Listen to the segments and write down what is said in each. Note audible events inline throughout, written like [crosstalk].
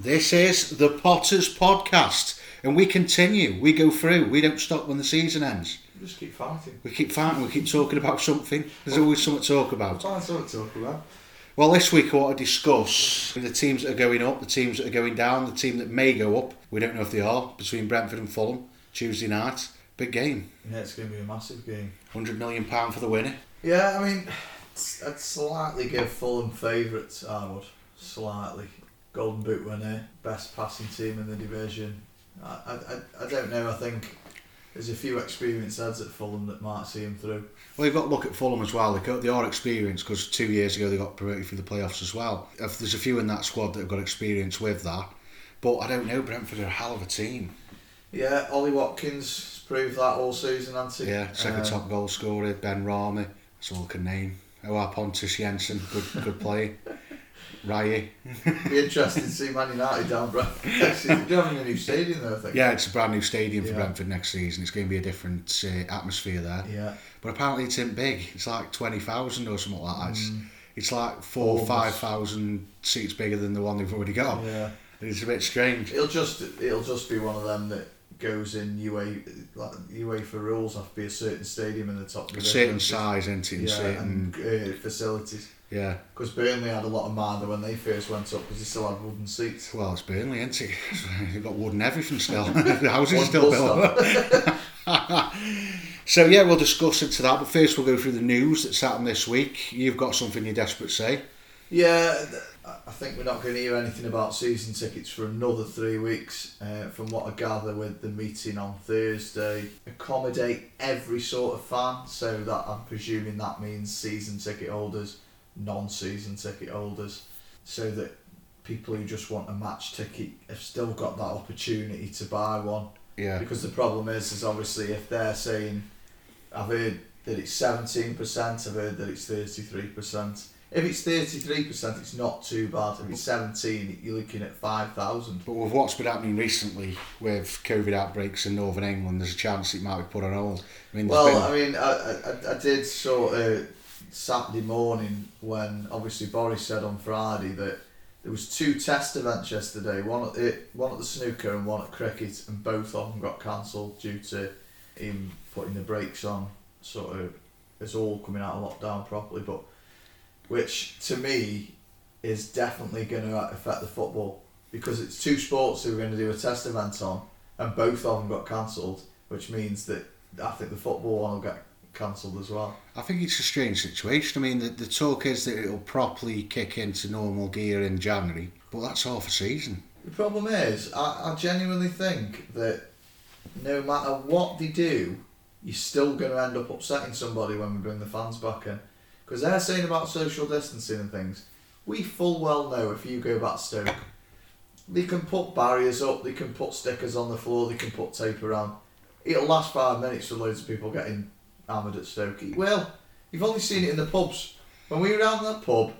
This is the Potters Podcast, and we continue. We go through. We don't stop when the season ends. We just keep fighting. We keep fighting. We keep talking about something. There's always something to talk about. Find something to talk about. Well, this week I want to discuss the teams that are going up, the teams that are going down, the team that may go up. We don't know if they are between Brentford and Fulham Tuesday night. Big game. Yeah, it's going to be a massive game. Hundred million pound for the winner. Yeah, I mean, I'd slightly give Fulham favourites. I would slightly. Golden Boot winner, best passing team in the division. I, I, I don't know. I think there's a few experienced heads at Fulham that might see him through. Well, you've got to look at Fulham as well. They, are experienced because two years ago they got promoted through the playoffs as well. If there's a few in that squad that have got experience with that, but I don't know. Brentford are a hell of a team. Yeah, Ollie Watkins proved that all season, hasn't he? Yeah, second Um, top goal scorer. Benrahma. That's all I can name. Oh, Pontus Jansson, good good player. [laughs] Rye. Be interested to see Man United down Brentford. [laughs] They're having a new stadium though, I think. Yeah, it's a brand new stadium for Yeah. Brentford next season. It's going to be a different uh, atmosphere there. Yeah. But apparently it's in big. It's like 20,000 or something like that. It's, it's like four Almost. 5,000 seats bigger than the one they've already got. Yeah. It's a bit strange. It'll just it'll just be one of them that goes in UA like UEFA rules have to be a certain stadium in the top A certain size, isn't it? And yeah, certain, and uh, facilities. Yeah. Because Burnley had a lot of marder when they first went up because they still had wooden seats. Well, it's Burnley, isn't it? [laughs] You've got wood and everything still. [laughs] [laughs] the houses One still built. so yeah, we'll discuss into that. But first, we'll go through the news that's happened this week. You've got something you're desperate to say. Yeah, I think we're not going to hear anything about season tickets for another three weeks. Uh, from what I gather with the meeting on Thursday, accommodate every sort of fan. So that I'm presuming that means season ticket holders, non-season ticket holders, so that people who just want a match ticket have still got that opportunity to buy one. Yeah. Because the problem is, is obviously if they're saying, I've heard that it's seventeen percent, I've heard that it's thirty three percent. If it's thirty three percent, it's not too bad. If it's seventeen, you're looking at five thousand. But with what's been happening recently with COVID outbreaks in Northern England, there's a chance it might be put on hold. I mean, Well, been- I mean, I, I, I did sort of Saturday morning when obviously Boris said on Friday that there was two test events yesterday. One at the, one at the snooker and one at cricket, and both of them got cancelled due to him putting the brakes on. Sort of, it's all coming out of lockdown properly, but which to me is definitely going to affect the football because it's two sports who are going to do a test event on, and both of them got cancelled, which means that I think the football one will get cancelled as well. I think it's a strange situation. I mean, the, the talk is that it'll properly kick into normal gear in January, but that's half a season. The problem is, I, I genuinely think that no matter what they do, you're still going to end up upsetting somebody when we bring the fans back in. Because they're saying about social distancing and things. We full well know if you go back Stoke, they can put barriers up, they can put stickers on the floor, they can put tape around. It'll last five minutes for loads of people getting hammered at Stoke. It will. You've only seen it in the pubs. When we were out in that pub,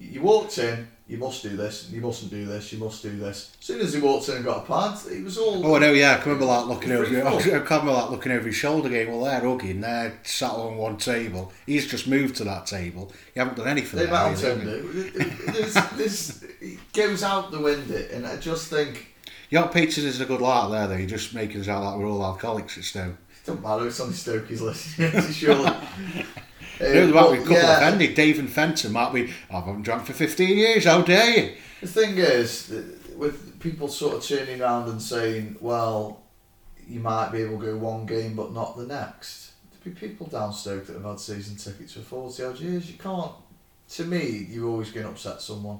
you walked in, you must do this, you mustn't do this, you must do this. As soon as he walked in and got a pint, it was all. Oh, no, yeah. I can remember like looking over. [laughs] I can remember like looking over his shoulder, going, "Well, they're hugging. They're sat on one table. He's just moved to that table. You haven't done anything." Out have him? There's, there's, goes out the window, and I just think Your Peters is a good lark there, though. You're just making us out like we're all alcoholics at Stoke. Don't matter. It's on Stoke list, [laughs] surely. [laughs] Uh, there might be a couple yeah, offended. Dave and Fenton might be. I haven't drunk for 15 years. How dare you? The thing is, with people sort of turning around and saying, well, you might be able to go one game but not the next. There'd be people down Stoke that have had season tickets for 40 odd years. You can't. To me, you're always going to upset someone.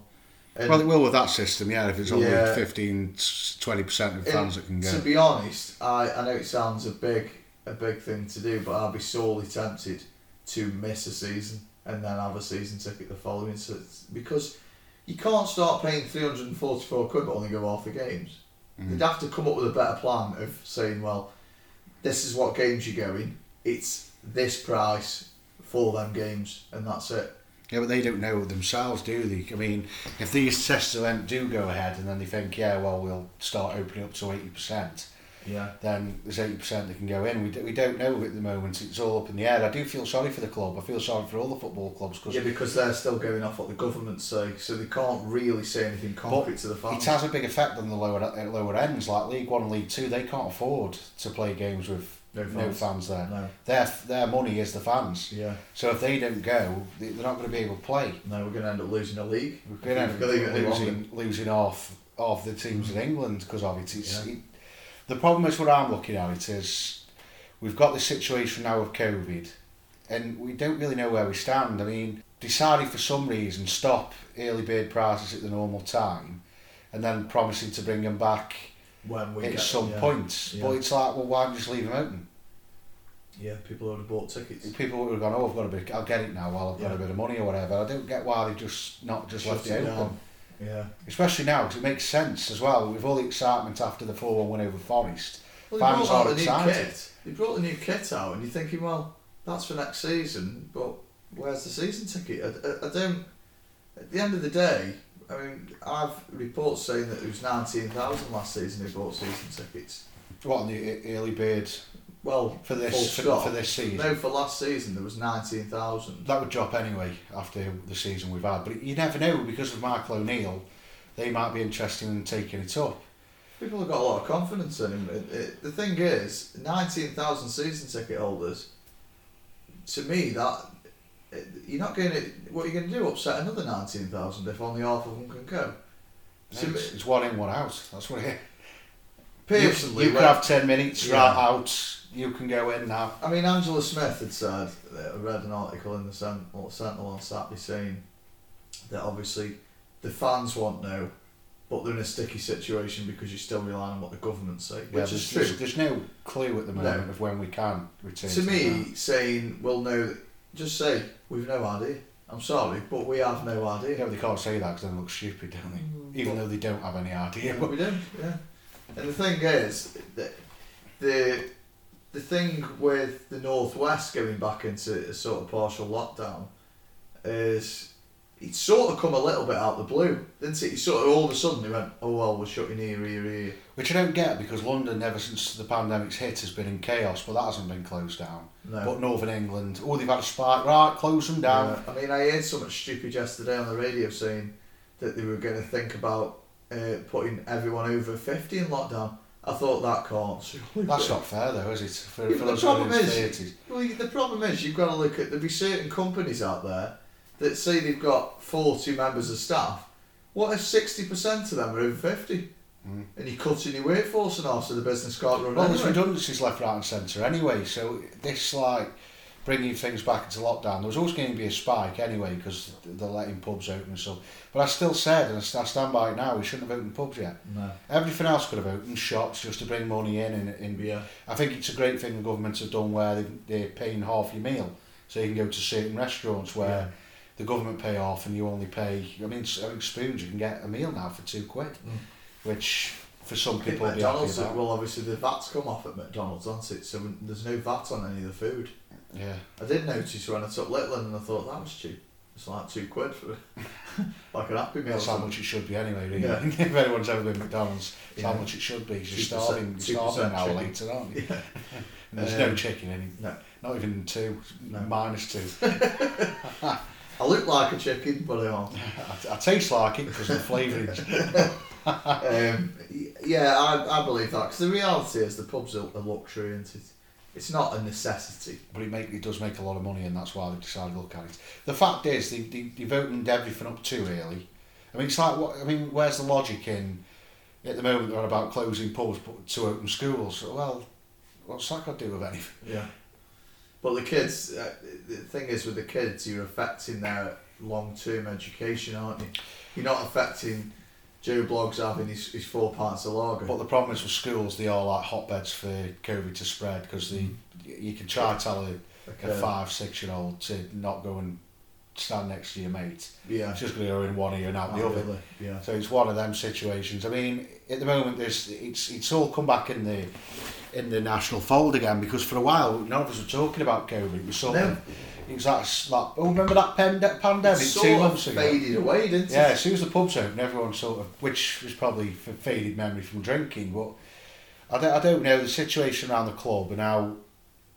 And Well, it will with that system, yeah. If it's only Yeah. 15, 20% of fans that can go. To be honest, I, I know it sounds a big a big thing to do, but I'll be sorely tempted to miss a season and then have a season ticket the following. So it's, because you can't start paying 344 quid but only go half the games. Mm. They'd have to come up with a better plan of saying, well, this is what games you're going. It's this price for them games, and that's it. Yeah, but they don't know themselves, do they? I mean, if these test event do go ahead and then they think, yeah, well, we'll start opening up to 80%, Yeah. then there's 80% that can go in. We, d- we don't know at the moment. It's all up in the air. I do feel sorry for the club. I feel sorry for all the football clubs because Yeah, because they're still going off what the government say, so they can't really say anything concrete to the fans. it has a big effect on the lower lower ends. Like League One and League Two, they can't afford to play games with No no fans. fans there. No. Their their money is the fans. Yeah. So if they don't go, they- they're not going to be able to play. No, we're going to end up losing a league. We're going to end If we leave it up losing, losing off off the teams in England because of it. It's, Yeah. it. The problem is what I'm looking at it is we've got this situation now of COVID and we don't really know where we stand. I mean, deciding for some reason stop early bird prices at the normal time and then promising to bring them back When we at get some yeah. point. Yeah. But it's like, well, why don't you just leave them open? Yeah, people would have bought tickets. People would have gone, oh, I've got a bit, I'll get it now while I've got a bit of money or whatever. I don't get why they've just not just left Shut it it open. Yeah. Especially now, because it makes sense as well with all the excitement after the 4 1 win over Forest. Well, Fans brought are excited. They brought the new kit out, and you're thinking, well, that's for next season, but where's the season ticket? I, I, I don't. At the end of the day, I mean, I've reports saying that it was nineteen thousand last season who bought season tickets. What the early bird Well, for this for, stop. for this season? No, for last season there was nineteen thousand. That would drop anyway after the season we've had, but you never know because of Michael O'Neill. They might be interested in taking it up. People have got a lot of confidence in him. It, it, the thing is, nineteen thousand season ticket holders. To me, that it, you're not going to. What are you going to do? Upset another nineteen thousand if only half of them can go. To me, It's, it's one in, one out. That's what it is. Personally, you, you when- can have ten minutes Yeah. right out. You can go in now. I mean, Angela Smith had said, I read an article in the Sentinel, Sentinel on Saturday saying that obviously the fans want no, but they're in a sticky situation because you're still relying on what the government say, Yeah, which there's, is true. there's, there's no clue at the No. moment of when we can return. To the me, ground. saying, well, no, just say, we've no idea. I'm sorry, but we have no yeah, idea. but they can't say that because then they look stupid, don't they? Mm. Even though they don't have any idea. Yeah, we don't. Yeah. And the thing is, the, the the thing with the northwest going back into a sort of partial lockdown is it sort of come a little bit out of the blue, didn't it? You sort of all of a sudden they went, oh well, we're shutting here, here, here. Which I don't get because London, ever since the pandemic's hit, has been in chaos, but that hasn't been closed down. No. But Northern England, oh, they've had a spike, right, close them down. Yeah. I mean, I heard something stupid yesterday on the radio saying that they were going to think about uh, putting everyone over fifty in lockdown. I thought that can't. surely That's not fair though, is it? For, for the those who are in problem is- 30s. Well, the problem is you've got to look at there'll be certain companies out there that say they've got forty members of staff. What if sixty percent of them are over fifty? Mm. And you're cutting your workforce and off so the business can't run Well, there's redundancies left, right, and centre anyway. So this like bringing things back into lockdown. There was always going to be a spike anyway because they're letting pubs open and stuff. But I still said, and I stand by it now, we shouldn't have opened pubs yet. No. Everything else could have opened shops just to bring money in. And, and Yeah. I think it's a great thing the government have done where they, they're paying half your meal, so you can go to certain restaurants where. Yeah. The government pay off and you only pay. I mean, I think spoons you can get a meal now for two quid, Mm. which for some people will be happy McDonald's, well, obviously the VAT's come off at McDonald's, hasn't it? So there's no VAT on any of the food. Yeah. I did notice when I took Litland and I thought that was cheap. It's like two quid for [laughs] like an Happy Meal. That's how much it should be anyway, really. Yeah. [laughs] if anyone's ever been McDonald's, it's how much it should be. You're starving, you're starving an hour chicken. later, aren't you? Yeah. [laughs] And there's no Um, chicken in it. No. Not even two, No. minus two. I look like a chicken, but I aren't. I, I taste like it because of the flavourings. um, yeah, I, I believe that because the reality is the pub's a, a luxury, and it? It's not a necessity. But it, make, it does make a lot of money and that's why they've decided to look at it. The fact is, they, they, they've opened everything up too early. I mean, it's like, what? I mean, where's the logic in, at the moment they're about closing pubs but to open schools? Well, what's that got to do with anything? Yeah. But the kids, uh, the thing is with the kids, you're affecting their long-term education, aren't you? You're not affecting Joe Bloggs having his, his four pints of lager. But the problem is with schools, they are like hotbeds for COVID to spread because they, you can try to tell a, a five, six year old to not go and stand next to your mate. Yeah. It's just going to go in one ear and out the other. really? Yeah. So it's one of them situations. I mean, at the moment, there's it's it's all come back in the in the national fold again because for a while none of us were talking about COVID. It was sort No. It that like oh remember that pand- pandemic Sort two months ago. faded away, didn't Yeah, it? as soon as the pubs opened, everyone sort of, which was probably f faded memory from drinking, but I don't, I don't know the situation around the club and how,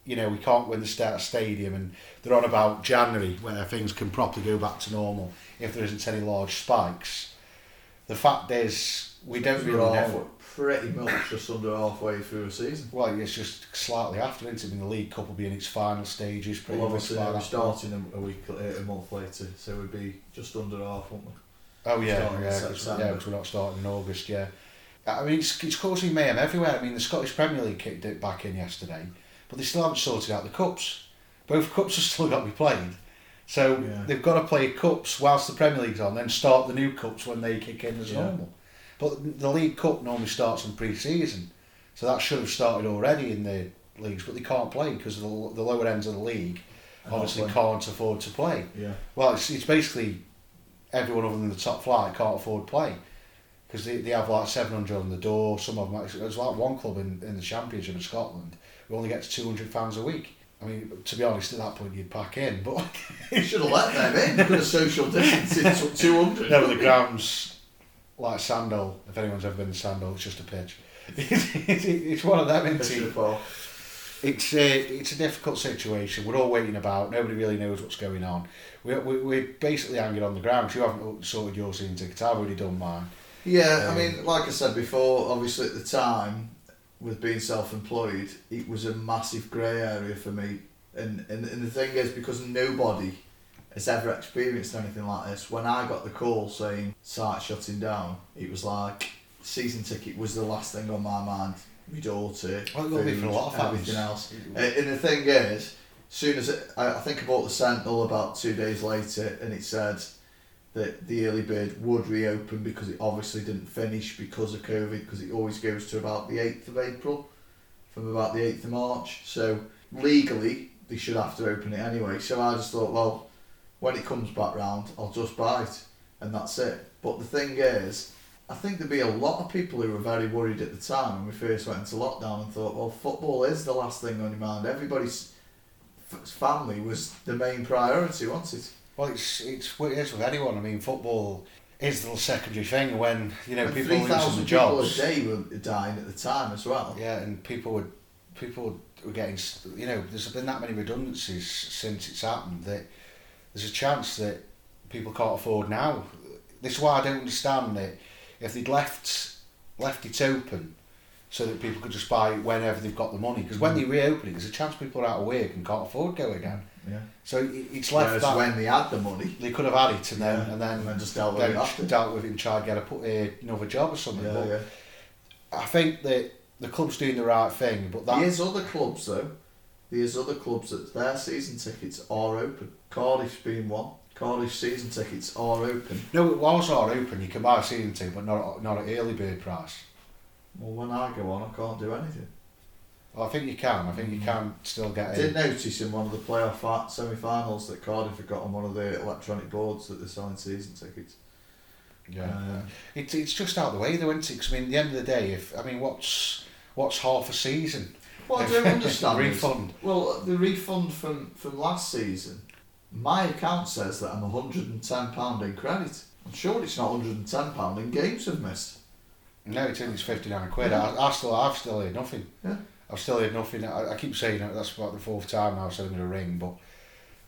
you know, we can't win the start stadium and they're on about January where things can properly go back to normal if there isn't any large spikes. The fact is, we don't really know. Pretty much just under halfway through a season. Well, it's just slightly after, isn't it? I mean, the League Cup will be in its final stages pretty Well, much we're that point. starting a, week, a month later, so we'd be just under half, wouldn't we? Oh yeah, starting in yeah, 'cause- yeah, because we're not starting in August. Yeah, I mean it's, it's causing mayhem everywhere. I mean the Scottish Premier League kicked it back in yesterday, but they still haven't sorted out the cups. Both [laughs] cups have still got to be played, so Yeah. they've got to play cups whilst the Premier League's on, then start the new cups when they kick in as Yeah. normal. But the League Cup normally starts in pre-season, so that should have started already in the leagues, but they can't play because the, the lower ends of the league obviously can't afford to play. Yeah. Well, it's, it's basically everyone other than the top flight can't afford to play because they, they have like 700 on the door. Some of them, there's like one club in, in the Championship in Scotland who only gets 200 fans a week. I mean, to be honest, at that point you'd pack in, but [laughs] You should have let them in. [laughs] Could have social distanced to 200. no, the ground's like Sandal. If anyone's ever been to Sandal, it's just a pitch. [laughs] it's one of them, isn't it? It's a, it's a difficult situation. We're all waiting about. Nobody really knows what's going on. We're, we, we're basically hanging on the ground. You haven't sorted your season ticket. I've already done mine. Yeah, I Um, mean, like I said before, obviously at the time, with being self-employed, it was a massive grey area for me. And, and and the thing is, because nobody has ever experienced anything like this, when I got the call saying site shutting down, it was like season ticket was the last thing on my mind. My daughter, Well, it will be for a lot of everything else. And the thing is, soon as it, I, I think I bought the Sentinel about two days later, and it said that the early bird would reopen because it obviously didn't finish because of COVID, because it always goes to about the eighth of April, from about the eighth of March. So legally, they should have to open it anyway. So I just thought, well, when it comes back round, I'll just buy it, and that's it. But the thing is. I think there'd be a lot of people who were very worried at the time when we first went into lockdown and thought, well, football is the last thing on your mind. Everybody's f- family was the main priority, wasn't it? Well, it's it's what it is with anyone. I mean, football is the secondary thing when you know people are 3,000 losing the people a day were dying at the time as well. Yeah, and people would people were getting you know there's been that many redundancies since it's happened that there's a chance that people can't afford now. This is why I don't understand that if they'd left left it open so that people could just buy it whenever they've got the money because when they reopen it there's a chance people are out of work and can't afford to go again. Yeah. So it, it's left Whereas that when they had the money, they could have had it and then Yeah, and then and then just dealt with it dealt with it and tried to get a put uh, another job or something. yeah, but yeah. I think that the club's doing the right thing, but that There's other clubs though. There's other clubs that their season tickets are open. Cardiff's been one. Cardiff season tickets are open. no, it was all open. You can buy a season ticket, but not not at early bird price. Well, when I go on, I can't do anything. Well, I think you can. I think you can still get I get did in. notice in one of the playoff fi- semi-finals that Cardiff had got on one of the electronic boards that they're selling season tickets. Yeah, Um, it's it's just out the way though, isn't it? 'Cause, I mean, at the end of the day, if I mean, what's what's half a season? Well, I don't understand. refund. Well, the refund from, from last season, my account says that I'm £110 in credit. I'm sure it's not £110 in games I've missed. No, it's only fifty nine quid. I, I still I've still heard nothing. Yeah. I've still heard nothing. I, I keep saying it. That's about the fourth time now. So I'm going to ring, but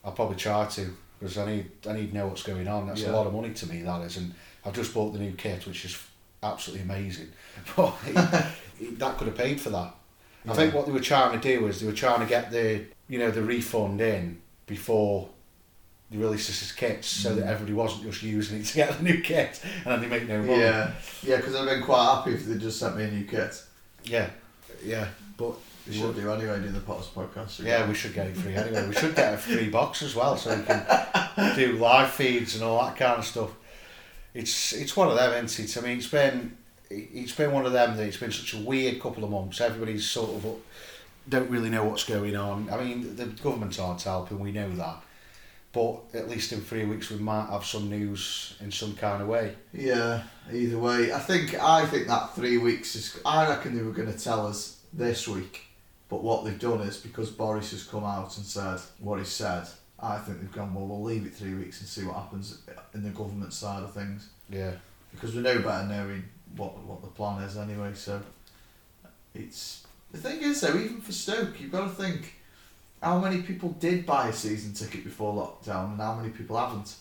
I'll probably try to because I need I need to know what's going on. That's Yeah. a lot of money to me. That is, and I've just bought the new kit, which is absolutely amazing. [laughs] But it, [laughs] it- that could have paid for that. I think what they were trying to do was they were trying to get the you know the refund in before they released this kits, so that Mm. everybody wasn't just using it to get the new kit and then they make no money. Yeah, yeah, because I've been quite happy if they just sent me a new kit. Yeah, yeah, but They should do anyway, do the Potters podcast. yeah, we should get it free anyway. We should get a free box as well, so we can do live feeds and all that kind of stuff. It's it's one of them, isn't it? I mean, it's been it's been one of them that it's been such a weird couple of months. Everybody's sort of up, don't really know what's going on. I mean, the government aren't helping. We know that, but at least in three weeks we might have some news in some kind of way. Yeah, either way. I think I think that three weeks is. I reckon they were going to tell us this week, but what they've done is because Boris has come out and said what he said. I think they've gone well. We'll leave it three weeks and see what happens in the government side of things Yeah, because we know better knowing what what the plan is anyway. So it's the thing is though, even for Stoke, you've got to think how many people did buy a season ticket before lockdown and how many people haven't.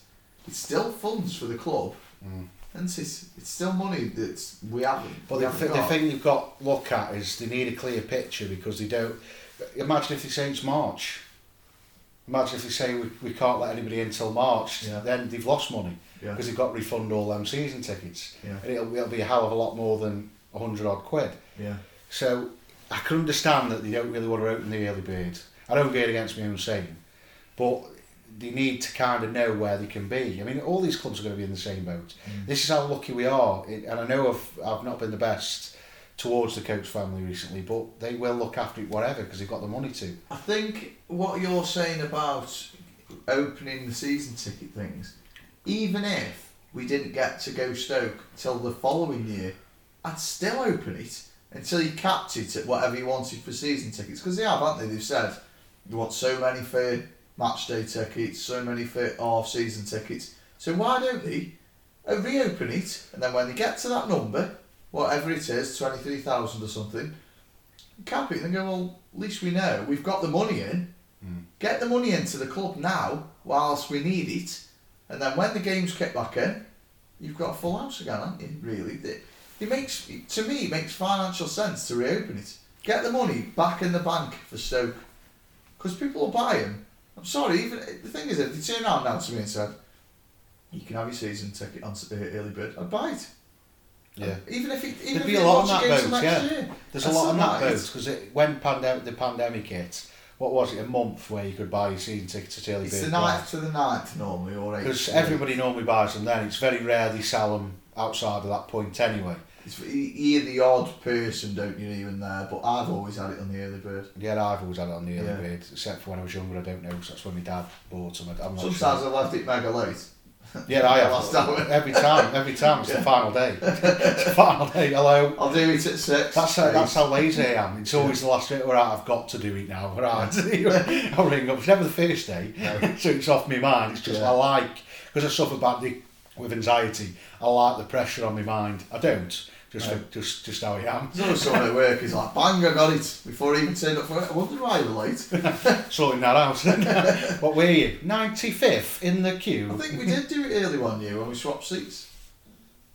It's still funds for the club, Mm. and it's it's still money that we haven't. But we the, haven't th- the thing you've got to look at is they need a clear picture because they don't. Imagine if they say it's March. Imagine if they say we, we can't let anybody in till March. Yeah. Then they've lost money yeah, because they've got to refund all them season tickets. yeah, And it'll, it'll be a hell of a lot more than a hundred odd quid. yeah. So I can understand that they don't really want to open the early bird. I don't get against me own saying, but they need to kind of know where they can be. I mean, all these clubs are going to be in the same boat. Mm. This is how lucky we are, It- and I know I've, I've not been the best towards the Coates family recently, but they will look after it whatever because they've got the money to. I think what you're saying about opening the season ticket things, even if we didn't get to go Stoke till the following year, I'd still open it until you capped it at whatever you wanted for season tickets. Because they have, haven't they? They've said you want so many for match day tickets, so many for off season tickets. So why don't they reopen it and then when they get to that number, whatever it is, 23,000 or something, cap it and go, well, at least we know we've got the money in. Mm. Get the money into the club now whilst we need it. And then when the game's kicked back in, you've got a full house again, haven't you? Really? It, it makes, to me, it makes financial sense to reopen it. Get the money back in the bank for Stoke. Because people will buy them. I'm sorry, even the thing is, if they turn around now to me and said, you can have your season ticket on early bird, I'd buy it. Yeah. Even if it, even There'd if be a lot on that boat, yeah. year. There's a lot on that boat because when pandemic the pandemic hit, what was it a month where you could buy your season tickets at early It's the ninth to the ninth normally, or because everybody normally buys them then. It's very rare they sell them outside of that point anyway. It's you're the odd person, don't you, even there? But I've always had it on the early bird. Yeah, I've always had it on the early Yeah. bird, except for when I was younger. I don't know. 'cause that's when my dad bought them. I'm not Sometimes sure. I left it mega late. Yeah, I Last have. hour. Every time, every time it's the final day. [laughs] it's the final day. Hello. I'll do it at six. That's how, that's how lazy I am. It's always the last bit where I've got to do it now. Right. [laughs] I'll ring up. It's never the first day, No. [laughs] so it's off my mind. It's just Yeah. I like because I suffer badly with anxiety. I like the pressure on my mind. I don't. Just No. for, just just how I am. Always someone at work who's like, bang, I got it before he even turned up for it. I wonder why you were late. Sorting that out. [laughs] what were you? Ninety fifth in the queue. I think we did do it early one year when we swapped seats.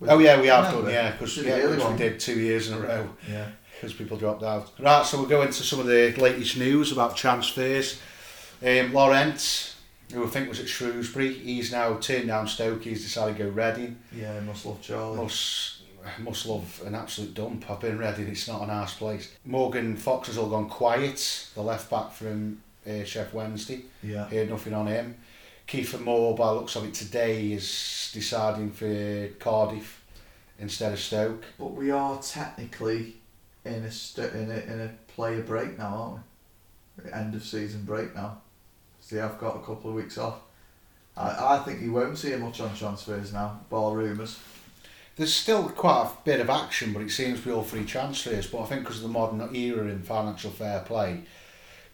Oh yeah, we have done. Yeah, because yeah, which we did two years in a row. Yeah. because people dropped out. Right, so we'll go into some of the latest news about transfers. Um, Laurent, who I think was at Shrewsbury, he's now turned down Stoke. He's decided to go Reading. Yeah, must love Charlie. Must must love an absolute dump. I've been Reading. It's not a nice place. Morgan Fox has all gone quiet. The left back from uh, Sheff Wednesday. Yeah. Heard nothing on him. Kiefer Moore, by the looks of it today, is deciding for Cardiff instead of Stoke. But we are technically in a st- in a in a player break now, aren't we? End of season break now. See, I've got a couple of weeks off. I, I think you won't see much on transfers now, bar rumours. There's still quite a bit of action, but it seems to be all free transfers. But I think because of the modern era in financial fair play,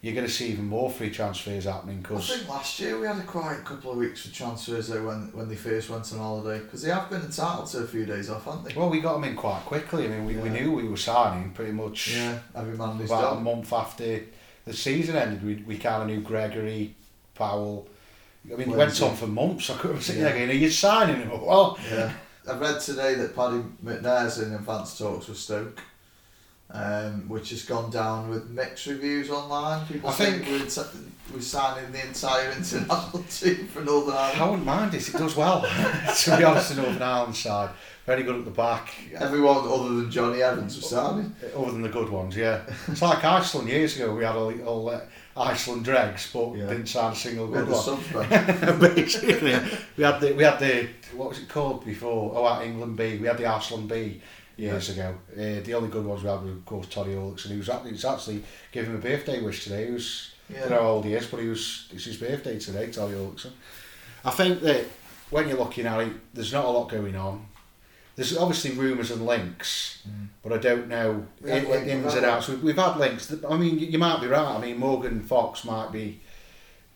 you're going to see even more free transfers happening. Cause I think last year we had a quiet couple of weeks for transfers though when, when they first went on holiday because they have been entitled to a few days off, haven't they? well, we got them in quite quickly. I mean, we, we knew we were signing pretty much Yeah, every man about a month after the season ended. We we kind of knew Gregory, Powell. I mean, it went on for months. I couldn't sit Yeah. there going, "Are you signing him?" [laughs] Well, Yeah. I read today that Paddy McNair's in advanced talks with Stoke, um, which has gone down with mixed reviews online. People I think, think- we're, t- we're signing the entire international [laughs] team for Northern Ireland. I wouldn't mind it. It does well. [laughs] to be honest, the Northern Ireland side, very good at the back. Everyone other than Jonny Evans was signing. Other than the good ones, yeah. It's like Iceland years ago. We had all, all uh, Iceland dregs, but Yeah. didn't sign a single good the one. [laughs] Basically, we had the we had the what was it called before? Oh, at England B. We had the Iceland B years ago. Uh, the only good ones we had was of course Toddy Ullickson. He was actually, he's actually giving him a birthday wish today. He was I don't know how old he is, but he was it's his birthday today. Toddy Ullickson. I think that when you're looking at it, there's not a lot going on. There's obviously rumours and links, Mm. but I don't know We had in, link- ins and outs. We've, we've had links. that- I mean, you, might be right. I mean, Morgan Fox might be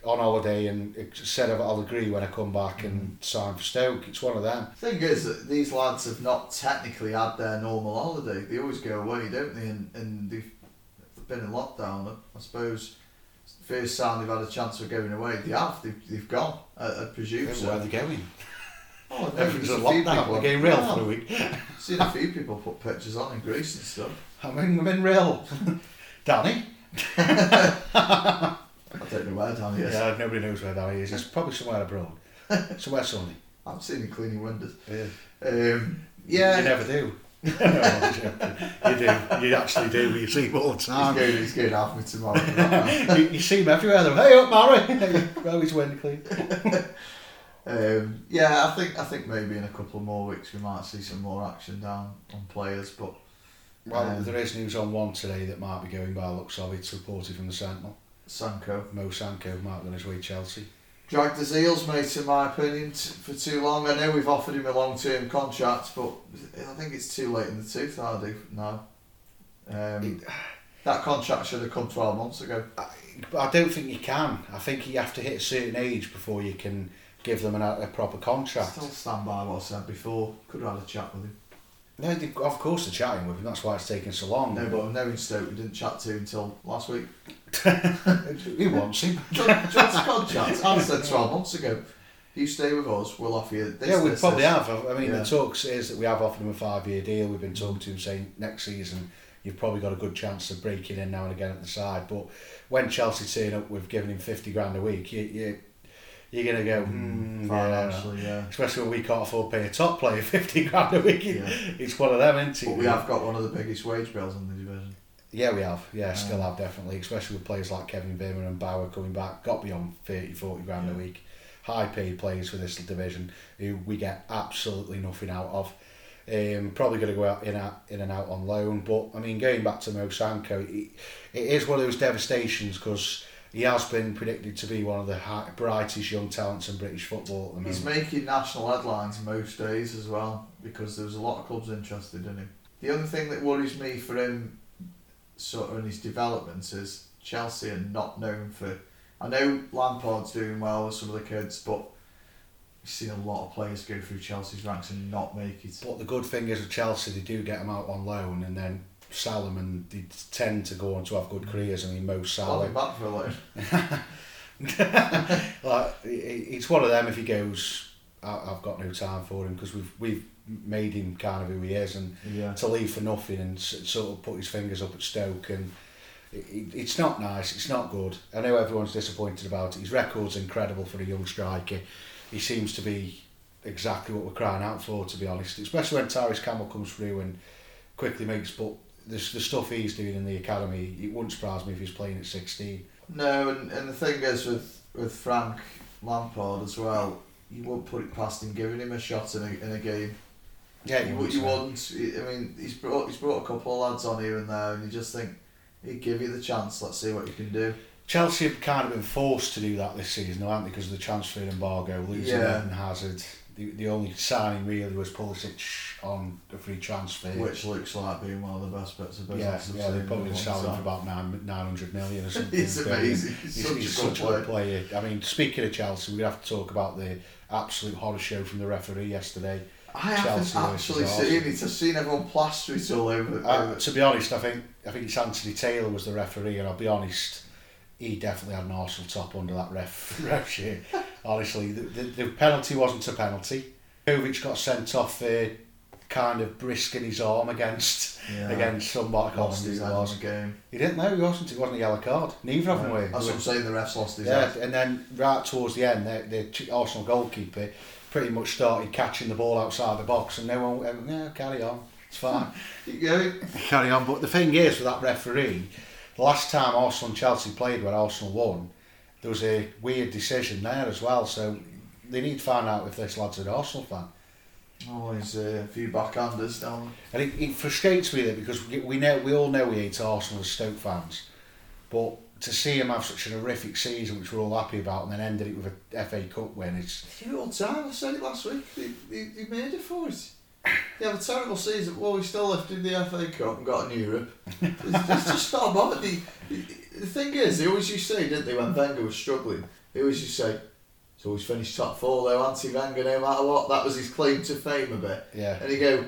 on holiday and said I'll agree when I come back and sign for Stoke. It's one of them. The thing is that these lads have not technically had their normal holiday. They always go away, don't they? And, and they've been in lockdown. I suppose first time they've had a chance of going away, they have. They've, they've gone. I, I presume Where so. are they going? Oh, no, Everything's a there's a few lockdown. people- going real Yeah. for a week. Seen a few people put pictures on in Greece and stuff. I'm in, I'm in real. [laughs] Danny? I don't know where Danny is. Yeah, nobody knows where Danny is. He's probably somewhere abroad. [laughs] somewhere sunny. I've seen him cleaning windows. Yeah. Um, yeah, You never do. [laughs] no, you do. You actually do. You see him all the time. he's going. He's going off me tomorrow. for that, man. you, you see him everywhere. They're, hey up, Mary. well, he's windy clean. Um, yeah, I think I think maybe in a couple of more weeks we might see some more action down on players, but Well, Um, there is news on one today that might be going by looks of it. It's reported from the Sentinel. Sanko Mo Sanko might be on his way to Chelsea. dragged his heels, mate. In my opinion, t- for too long. I know we've offered him a long-term contract, but I think it's too late in the tooth. Hardy now. Um, that contract should have come twelve months ago. But I don't think you can. I think you have to hit a certain age before you can give them an, a proper contract. Still stand by what I said before. Could have had a chat with him. No, they, of course they're chatting with him. That's why it's taking so long. No, but I've knowing Stoke, we didn't chat to him until last week. [laughs] He wants him. [laughs] John's contract. I said twelve months ago. You stay with us, we'll offer you this. yeah, we this, probably this. have. I mean, Yeah. the talks is that we have offered him a five-year deal. We've been talking to him saying next season you've probably got a good chance of breaking in now and again at the side. But when Chelsea turn up, we've given him fifty grand a week. You, you, you're gonna go hmm, yeah. Financially, yeah. Especially when we can't afford to pay a top player [laughs] fifty grand a week. Yeah. It's one of them, isn't it? But we have got one of the biggest wage bills in the division. Yeah, we have. Yeah, still have definitely, especially with players like Kevin Wimmer and Bauer coming back, got beyond 30, 40 grand a week. High paid players for this division who we get absolutely nothing out of. Um, probably going to go out in, out in and out on loan, but I mean, going back to Mo Sanko, it, it is one of those devastations because he has been predicted to be one of the high, brightest young talents in British football at the moment. He's making national headlines most days as well because there was a lot of clubs interested in him. The only thing that worries me for him, sort of in his development, is Chelsea are not known for. I know Lampard's doing well with some of the kids, but you've seen a lot of players go through Chelsea's ranks and not make it. But the good thing is with Chelsea, they do get them out on loan and then and they tend to go on to have good mm. careers. I mean, Mo I'll Salah, be back for a loan. [laughs] like it's one of them. If he goes, I- I've got no time for him because we've we've made him kind of who he is, and Yeah. to leave for nothing and sort of put his fingers up at Stoke and. It, it- it's not nice. It's not good. I know everyone's disappointed about it. His record's incredible for a young striker. He seems to be exactly what we're crying out for, to be honest. Especially when Tyrese Campbell comes through and quickly makes. But the the stuff he's doing in the academy, it wouldn't surprise me if he's playing at sixteen. No, and, and the thing is with with Frank Lampard as well, you won't put it past him giving him a shot in a, in a game. Yeah, you, you wouldn't. I mean, he's brought he's brought a couple of lads on here and there, and you just think he'd give you the chance. Let's see what you can do. Chelsea have kind of been forced to do that this season, haven't they, because of the transfer embargo, losing Yeah. Eden Hazard. The, the only signing really was Pulisic on a free transfer. Which looks like being one of the best bits of yeah, business. I've yeah, they probably selling a long sell him for about nine nine hundred million or [laughs] something. He's amazing. He's, He's, such he's a good such a player. good player. I mean, speaking of Chelsea, we have to talk about the absolute horror show from the referee yesterday. I Chelsea haven't actually seen it. I've seen everyone plaster it all over. Uh, to be honest, I think I think it's Anthony Taylor was the referee, and I'll be honest, he definitely had an Arsenal top under that ref [laughs] ref. Honestly, the, the, the penalty wasn't a penalty. Kovic got sent off for kind of brisking his arm against yeah, against somebody. Lost his head was. game. He didn't know he wasn't. It wasn't a yellow card. Neither of them were. That's what I'm saying. The refs lost his Yeah, head. and then right towards the end, the, the Arsenal goalkeeper pretty much started catching the ball outside the box, and no one went, yeah, carry on, it's fine. [laughs] Going. [laughs] carry on. But the thing is, with that referee, the last time Arsenal and Chelsea played when Arsenal won, there was a weird decision there as well. So they need to find out if this lad's an Arsenal fan. Always uh, a few backhanders down. And it, it frustrates me that because we, we know we all know we hate Arsenal as Stoke fans, but to see him have such an horrific season, which we're all happy about, and then ended it with a FA Cup win, it's it all time. I said it last week. He, they, they made it for it. They have a terrible season. Well, we still lifted the FA Cup and got in Europe. It's, it's just not bothered. The, the, thing is, they always used to say, didn't they, when Wenger was struggling, he always used to say, he's always finished top four though, anti Wenger, no matter what. That was his claim to fame a bit. Yeah. And he go,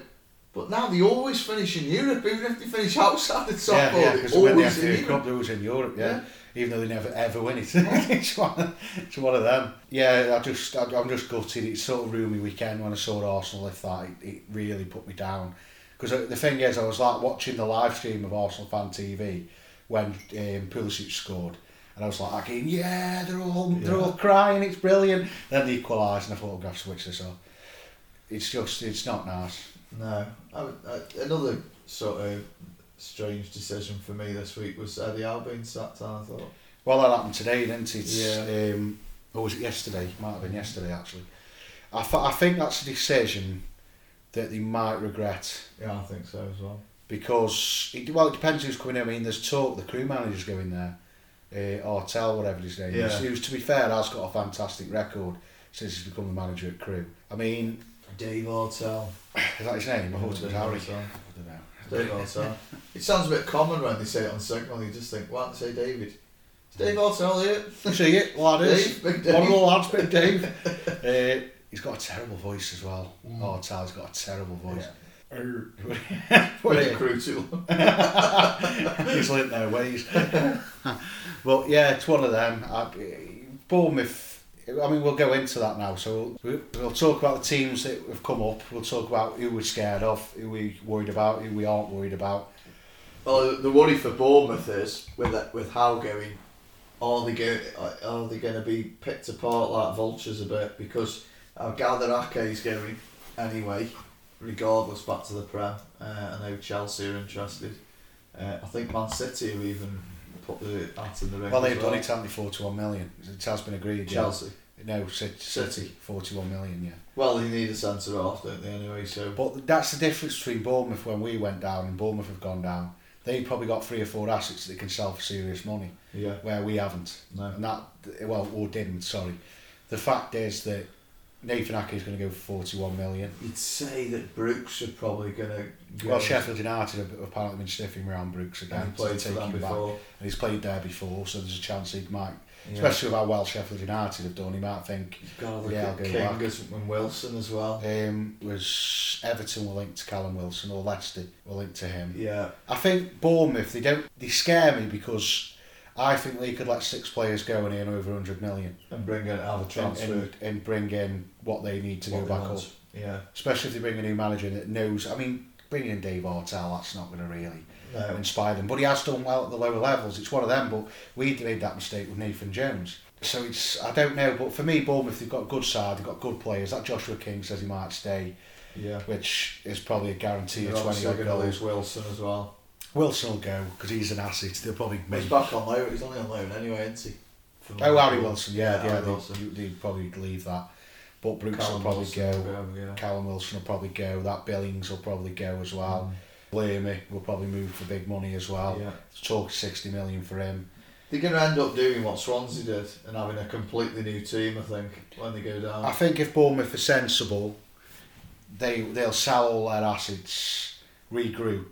but now they always finish in Europe, even if they finish outside the top Yeah, four, yeah, they because when they always have to. Cup, they in Europe, yeah. Even though they never ever win it. [laughs] it's, one, it's one of them. Yeah, I just, I, I'm just gutted. It sort of ruined my weekend when I saw Arsenal lift that. It, it really put me down. Because the thing is, I was like watching the live stream of Arsenal Fan TV when um, Pulisic scored. And I was like, again, yeah, they're all they're all crying, it's brilliant. Then they equalised and I thought, I'm going to switch this off. It's just, it's not nice. No, I, I, another sort of strange decision for me this week was Eddie Howe being sacked. I thought, Well, that happened today, didn't it? Yeah. Um, or was it yesterday? Might have been yesterday, actually. I, th- I think that's a decision that they might regret yeah, I think so as well. because, it, well, it depends who's coming in. I mean, there's talk the Crewe manager's going there, uh, Artell, whatever his name is, Yeah. who's, to be fair, has got a fantastic record since he's become the manager at Crewe. I mean, Dave Artell. is that his name? I thought it was Harry. I don't know. Dave [laughs] Artell. it sounds a bit common when they say it on Signal. You just think, why don't they say David? It's Dave Artell here. See it, ladders. Dave, Big One Dave. of the lads, Big Dave. [laughs] uh, he's got a terrible voice as well. Mm. Artell's got a terrible voice. Yeah. What With a- the crew tool. [laughs] He's learnt their ways. but yeah, it's one of them. I, Bournemouth. I mean, we'll go into that now. So we'll, talk about the teams that have come up. We'll talk about who we're scared of, who we're worried about, who we aren't worried about. Well, the worry for Bournemouth is with with Howe going, are they going are they going to be picked apart like vultures a bit because I gather Galderake is going anyway, regardless back to the Prem. Uh, I know Chelsea are interested. Uh, I think Man City have even put the hat in the ring. Well, they've done it, haven't they? Forty-one million. It has been agreed. yeah. Chelsea. No, City. Forty-one million. Yeah. Well, they need a centre half, don't they? Anyway, so But that's the difference between Bournemouth when we went down and Bournemouth have gone down. They probably got three or four assets that they can sell for serious money, yeah, where we haven't. no, And that, well, or didn't, sorry. The fact is that Nathan Ake is going to go for 41 million. you'd say that Brooks are probably going to. go Well, Sheffield United have apparently been sniffing around Brooks and again he played to take him back. And he's played there before, so there's a chance he might, Yeah. especially with how well Sheffield United have done, he might think, You've got to look Yeah, I'll at go King back. and Wilson as well. um, was Everton were linked to Callum Wilson or Leicester were linked to him. Yeah, I think Bournemouth, they don't, they scare me because I think they could let six players go and earn over 100 million and bring in have a and, transfer. and, and bring in what they need to what go back want. up. Yeah, Especially if they bring a new manager that knows. I mean, bringing in Dave Artell, that's not going to really no, inspire them. But he has done well at the lower levels. It's one of them. But we made that mistake with Nathan Jones. So it's I don't know. But for me, Bournemouth, they've got a good side. They've got good players. That Joshua King says he might stay, yeah. which is probably a guarantee They're of twenty odd going to goals. lose Wilson as well. Wilson will go because he's an asset. They'll probably Make... He's back on loan. He's only on loan anyway, isn't he? From Oh, Harry. Wilson. Yeah, yeah. Harry they, Wilson. they, would probably leave that. But Brooks Callum will probably Wilson go. will go, yeah. Callum Wilson will probably go. That Billings will probably go as well. Mm. Lamey will probably move for big money as well. Yeah. Talk sixty million for him. They're going to end up doing what Swansea did and having a completely new team, I think, when they go down. I think if Bournemouth are sensible, they they'll sell all their assets, regroup,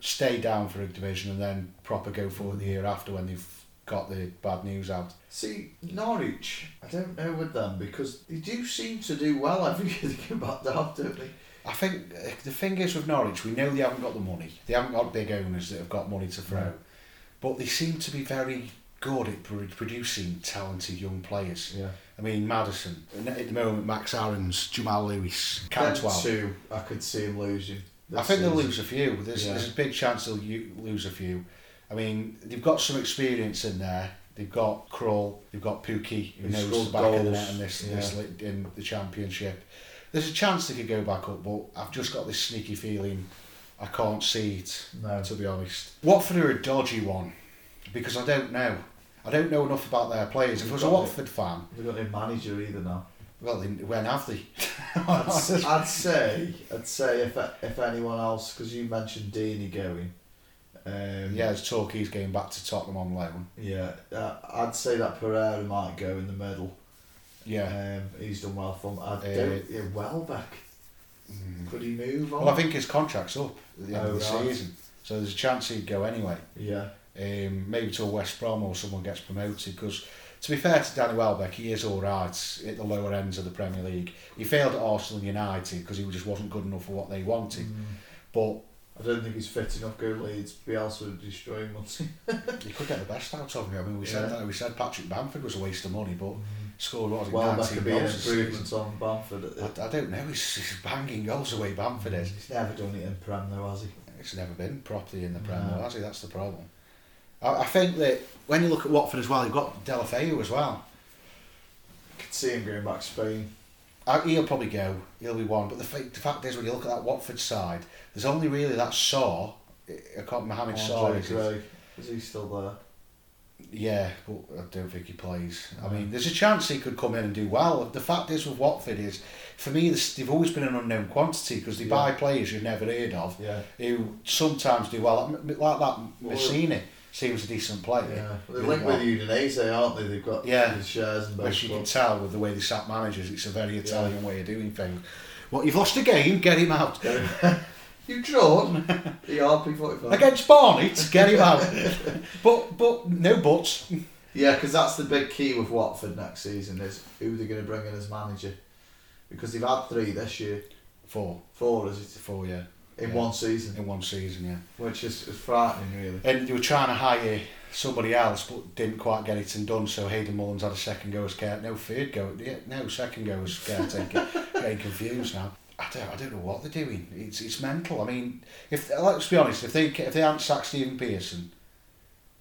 stay down for a division, and then proper go for the year after when they've got the bad news out. See, Norwich, I don't know with them because they do seem to do well every year they come back down, don't they? I think uh, the thing is with Norwich, we know they haven't got the money. They haven't got big owners that have got money to throw, No. but they seem to be very good at producing talented young players. Yeah. I mean, Maddison, at the moment, Max Aarons, Jamal Lewis, Cantwell. two, I could see him losing. I think they'll lose a few. There's, Yeah. there's a big chance they'll lose a few. I mean, they've got some experience in there. They've got Krul, they've got Pukki, who knows the back of the goals, net in this, this yeah. li- in the championship. There's a chance they could go back up, but I've just got this sneaky feeling I can't see it, No. to be honest. Watford are a dodgy one, because I don't know. I don't know enough about their players. If I was a. Watford fan, They've got no manager either now. well, then when have they? [laughs] I'd, I'd say, I'd say if if anyone else, because you mentioned Deeney going. Um, yeah, talk he's going back to Tottenham on loan. Yeah, uh, I'd say that Pereyra might go in the middle. Yeah. Um, he's done well for. I Uh. Yeah, Welbeck. Mm. Could he move on? Well, I think his contract's up at the end Oh, of the right. season, so there's a chance he'd go anyway. Yeah. Um, maybe to West Brom or someone gets promoted because to be fair to Danny Welbeck, he is all right at the lower ends of the Premier League. He failed at Arsenal United because he just wasn't good enough for what they wanted. Mm. But I don't think he's fit enough go Leeds. Bielsa would destroy him once. you could get the best out of him. I mean, we said Yeah. that. We said Patrick Bamford was a waste of money, but mm-hmm. scored what was it, Well, that 19 could be an goals this season. improvement on Bamford. At the, I, I don't know. He's, he's banging goals the way Bamford is. He's never done it in Prem though, has he? It's never been properly in the Premier, No. has he? That's the problem. I, I think that when you look at Watford as well, you've got Deulofeu as well. Could see him going back to Spain. He'll probably go. He'll be one. But the, fa- the fact is, when you look at that Watford side, there's only really that Sarr. I can't Mohamed Sarr. Is? Is he still there? Yeah, but I don't think he plays. I mean, there's a chance he could come in and do well. The fact is with Watford is, for me, they've always been an unknown quantity because they Yeah. buy players you've never heard of Yeah. who sometimes do well. Like that Masina seems a decent player. Yeah. Well, they're linked with Udinese, aren't they? They've got Yeah. shares both Which you can tell with the way they sack managers, it's a very Italian way of doing things. Well, you've lost a game, get him out. [laughs] you drawn the RP45. Against Barnet, get him out. but but no buts. Yeah, because that's the big key with Watford next season is who they're going to bring in as manager. Because they've had three this year, Four, four is it, four, yeah, in Yeah. one season, in one season, yeah. which is, is frightening really. And you were trying to hire somebody else, but didn't quite get it and done. So Hayden Mullins had a second go as care, no third go, yeah, no second go as caretaker. [laughs] Getting confused now. I don't, I don't know what they're doing. It's, it's mental. I mean, if let's be honest, if they if they hadn't sacked Stephen Pearson,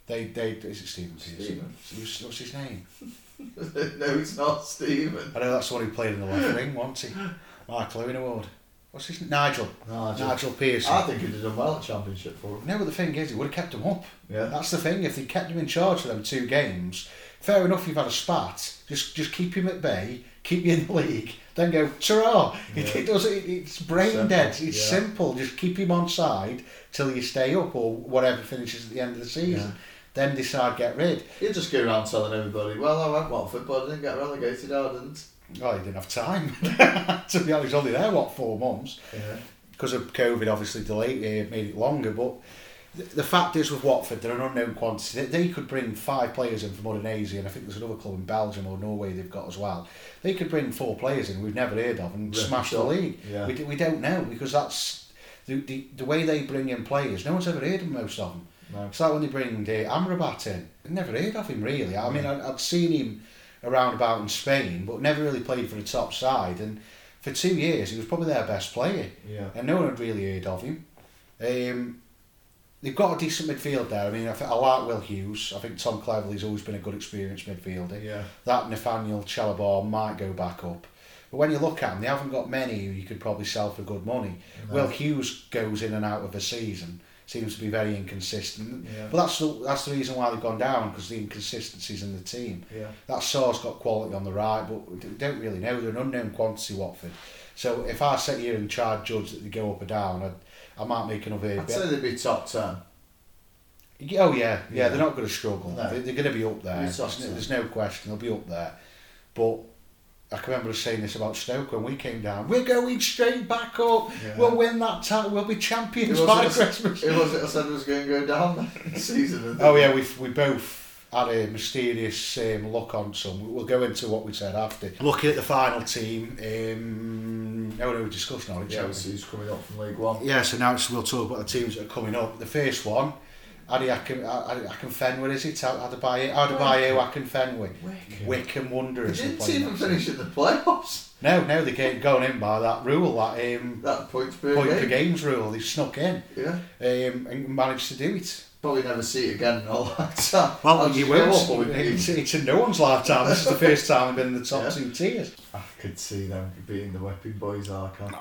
they they is it Stephen Pearson? Stephen. What's his name? [laughs] no, it's not Stephen. I know that's the one who played in the left wing, wasn't he? Michael Owen Award. What's his Nigel? Nigel. Nigel Pearson. I think he'd have done well at Championship for him. No, but the thing is, he would have kept him up. Yeah. That's the thing. If they kept him in charge for them two games, fair enough. You've had a spat. Just just keep him at bay. Keep you in the league. Then go ta It, Yeah. it does. It, it's brain Simple, dead. It's yeah. simple. Just keep him on side till you stay up or whatever finishes at the end of the season. Yeah. Then decide get rid. He'd just go around telling everybody, well, I went Watford, but I didn't get relegated, I didn't. Well, he didn't have time. [laughs] to be honest, he's only there what four months. Yeah. because of COVID, obviously delayed it, made it longer. But the, the fact is, with Watford, they're an unknown quantity. They, they could bring five players in from Udinese, and I think there's another club in Belgium or Norway they've got as well. They could bring four players in we've never heard of and smash it the league. Yeah. We, d- we don't know because that's the, the the way they bring in players. No one's ever heard of most of them. No. It's like when they bring uh, Amrabat in. I'd never heard of him really. I mean, I, I'd seen him around about in Spain, but never really played for the top side. And for two years, he was probably their best player Yeah. and no one had really heard of him. Um, they've got a decent midfield there. I mean, I, I like Will Hughes. I think Tom Cleverley's always been a good experienced midfielder. Yeah. That Nathaniel Chalobah might go back up. But when you look at them, they haven't got many who you could probably sell for good money. No. Will Hughes goes in and out of a season. Seems to be very inconsistent. Yeah. But that's the, that's the reason why they've gone down, because the inconsistencies in the team. Yeah. That Sarr's got quality on the right, but we don't really know. They're an unknown quantity, Watford. So if I sit here and try to judge that they go up or down, I'd, I might make another I'd bit. say they'd be top 10. Oh yeah, yeah, Yeah. they're not going to struggle. No. They, they're going to be up there. Be There's, top no, ten. there's no question they'll be up there. But I can remember us saying this about Stoke when we came down. We're going straight back up. Yeah. We'll win that title. We'll be champions by it? Christmas. Who [laughs] was it I said it was going to go down this season? Oh yeah, we we both had a mysterious um, look on some. We'll go into what we said after. Looking at the final team, um, no, no, we're discussing on it. Yeah, shall we'll see who's coming up from League One. Yeah, so now it's, we'll talk about the teams that are coming up. The first one, Adi Akin, Akinfenwa, is it? Adebayo, Adebayo Akin Fenway. Wycombe. Wycombe They Wanderers. are didn't playing even that finish in the playoffs. No, no, they get going in by that rule, that um, That points per point game. per games rule. They snuck in Yeah. um, and managed to do it. Probably never see it again in all that time. Well, I'll you won't. up with It's, it's in no one's lifetime. This is the first time I've been in the top Yeah. two tiers. I could see them being the whipping boys, I can.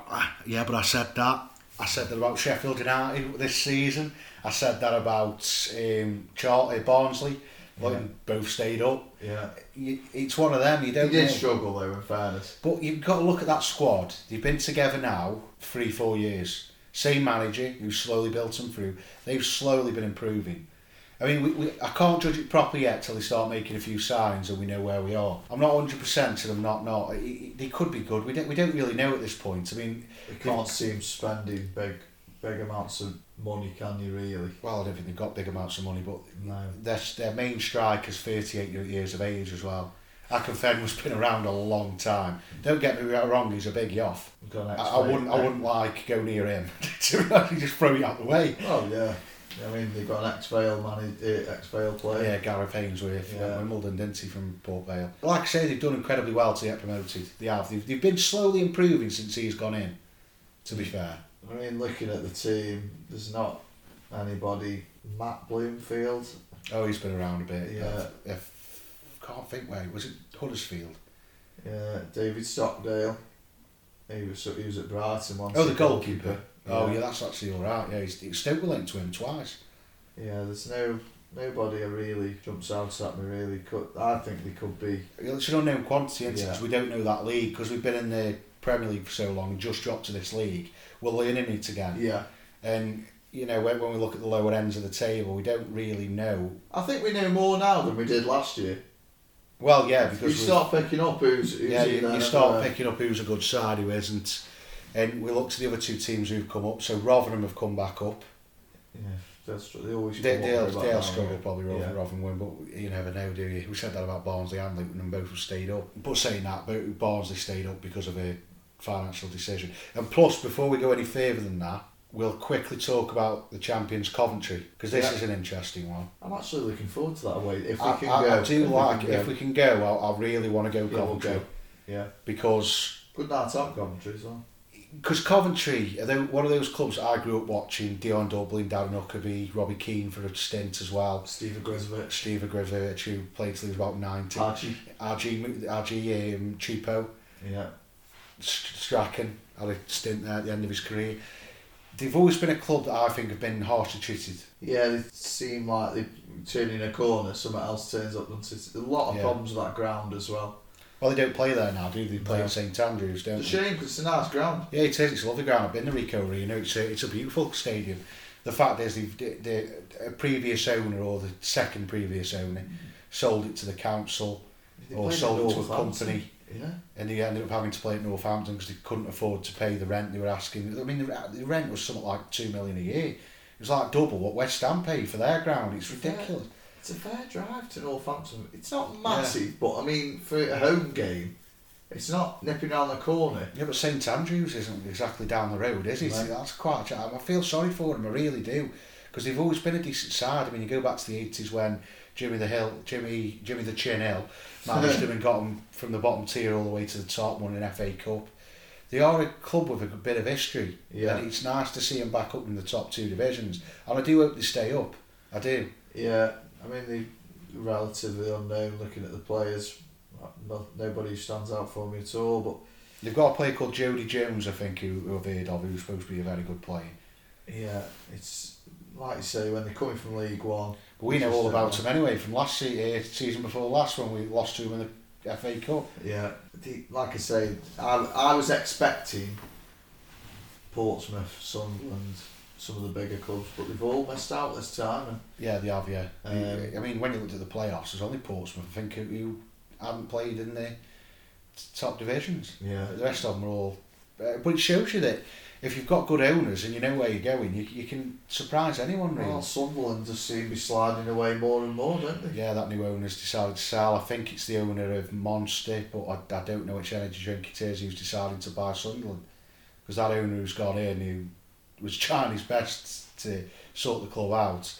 Yeah, but I said that. I said that about Sheffield United this season. I said that about um, Charlton, Barnsley. Like, Yeah. both stayed up. Yeah. It's one of them. You don't. did know. struggle though, in fairness. But you've got to look at that squad. They've been together now three, four years. Same manager who's slowly built them through. They've slowly been improving. I mean, we, we, I can't judge it properly yet till they start making a few signs and we know where we are. I'm not 100% and I'm not not. It- it- They could be good. We don't, we don't really know at this point. I mean, We can't see him spending big big amounts of money, can you really? Well, I don't think they've got big amounts of money, but No. their, their main striker's 38 years of age as well. Akinfenwa's been around a long time. Don't get me wrong, he's a big yoff. I, I wouldn't I wouldn't like go near him [laughs] to just throw it out the way. Oh yeah. I mean, they've got an ex-Vale man, uh, ex-Vale player. Yeah, Gareth Ainsworth, Yeah. Wimbledon, didn't he, from Port Vale? Like I say, they've done incredibly well to get promoted. They have. They've, they've been slowly improving since he's gone in, to be fair. I mean, looking at the team, there's not anybody. Matt Bloomfield. Oh, he's been around a bit. Yeah. If, can't think where. Was it Huddersfield? Yeah, David Stockdale. He was he was at Brighton once. Oh, the goalkeeper. Oh, Yeah. that's actually all right. Yeah, he's, were linked to him twice. Yeah, there's no nobody who really jumps out at me. Really, could I think they could be. It's an unknown quantity, isn't? Yeah. Because we don't know that league. Because we've been in the Premier League for so long and just dropped to this league. We're learning it again. Yeah, And, you know, when, when we look at the lower ends of the table, we don't really know. I think we know more now than we did last year. Well, yeah, because we start picking up who's, who's yeah, you, you start uh, picking up who's a good side, who isn't. And we look to the other two teams who've come up. So Rotherham have come back up. Yeah, that's true. They always. They, up they'll, struggle probably Rotherham, Yeah. Rotherham win, but you never know, do you? We said that about Barnsley and Luton, and both have stayed up. But saying that, but Barnsley stayed up because of a financial decision. And plus, before we go any further than that, we'll quickly talk about the champions Coventry because this Yeah. is an interesting one. I'm actually looking forward to that away. If we I, can I, go, I do if like we if we can go. I, I really want to go Yeah, we'll Coventry go. Yeah, because good night out Coventry as well. Because Coventry are they one of those clubs I grew up watching. Dion Dublin, Darren Huckerby, Robbie Keane for a stint as well. Steve Grizovic, Steve Griffith, who played till he was about 90. Archie. RG, RG um, Cheapo, Yeah, Strachan had a stint there at the end of his career. They've always been a club that I think have been harshly treated. yeah. They seem like they turn in a corner, something else turns up. And a lot of Yeah. problems with that ground as well. Well, they don't play there now, do they? They play No. at St Andrews, don't It's they? a shame because it's a nice ground. Yeah, it is. It's a lovely ground. I've been to Ricoh Arena. It's a, it's a beautiful stadium. The fact is, the, the previous owner or the second previous owner sold it to the council They or sold it to a company. Yeah, and they ended up having to play at Northampton because they couldn't afford to pay the rent they were asking. I mean, the, the rent was something like two million a year. It was like double what West Ham pay for their ground. It's ridiculous. It's a fair drive to Northampton. It's not massive, but I mean, for a home game, it's not nipping around the corner. Yeah, but St Andrews isn't exactly down the road, is it? No. That's quite. I feel sorry for them. I really do, because they've always been a decent side. I mean, you go back to the eighties when Jimmy the Hill, Jimmy Jimmy the Chin Hill, managed [laughs] them and got them from the bottom tier all the way to the top, won an FA Cup. They are a club with a bit of history, Yeah. and it's nice to see them back up in the top two divisions. And I do hope they stay up. I do. Yeah, I mean, they relatively unknown looking at the players. No, nobody stands out for me at all, but They've got a player called Jodi Jones, I think, who, who I've heard of, who's supposed to be a very good player. yeah, it's like you say, when they're coming from League One, But we know all about them anyway from last se- uh, season before last when we lost to them in the FA Cup. yeah, the, like I say, I, I was expecting Portsmouth, Sunderland, some of the bigger clubs, but they've all missed out this time. Yeah, they have, yeah. Um, I mean, when you looked at the playoffs, there's only Portsmouth, I think, who, hadn't played in the top divisions. yeah, The rest of them are all. Uh, but it shows you that if you've got good owners and you know where you're going, you, you can surprise anyone, really. well, Sunderland just seem to be sliding away more and more, don't they? Yeah, that new owner's decided to sell. I think it's the owner of Monster, but I, I don't know which energy drink it is who's deciding to buy Sunderland. Because that owner who's gone in, who was trying his best to sort the club out.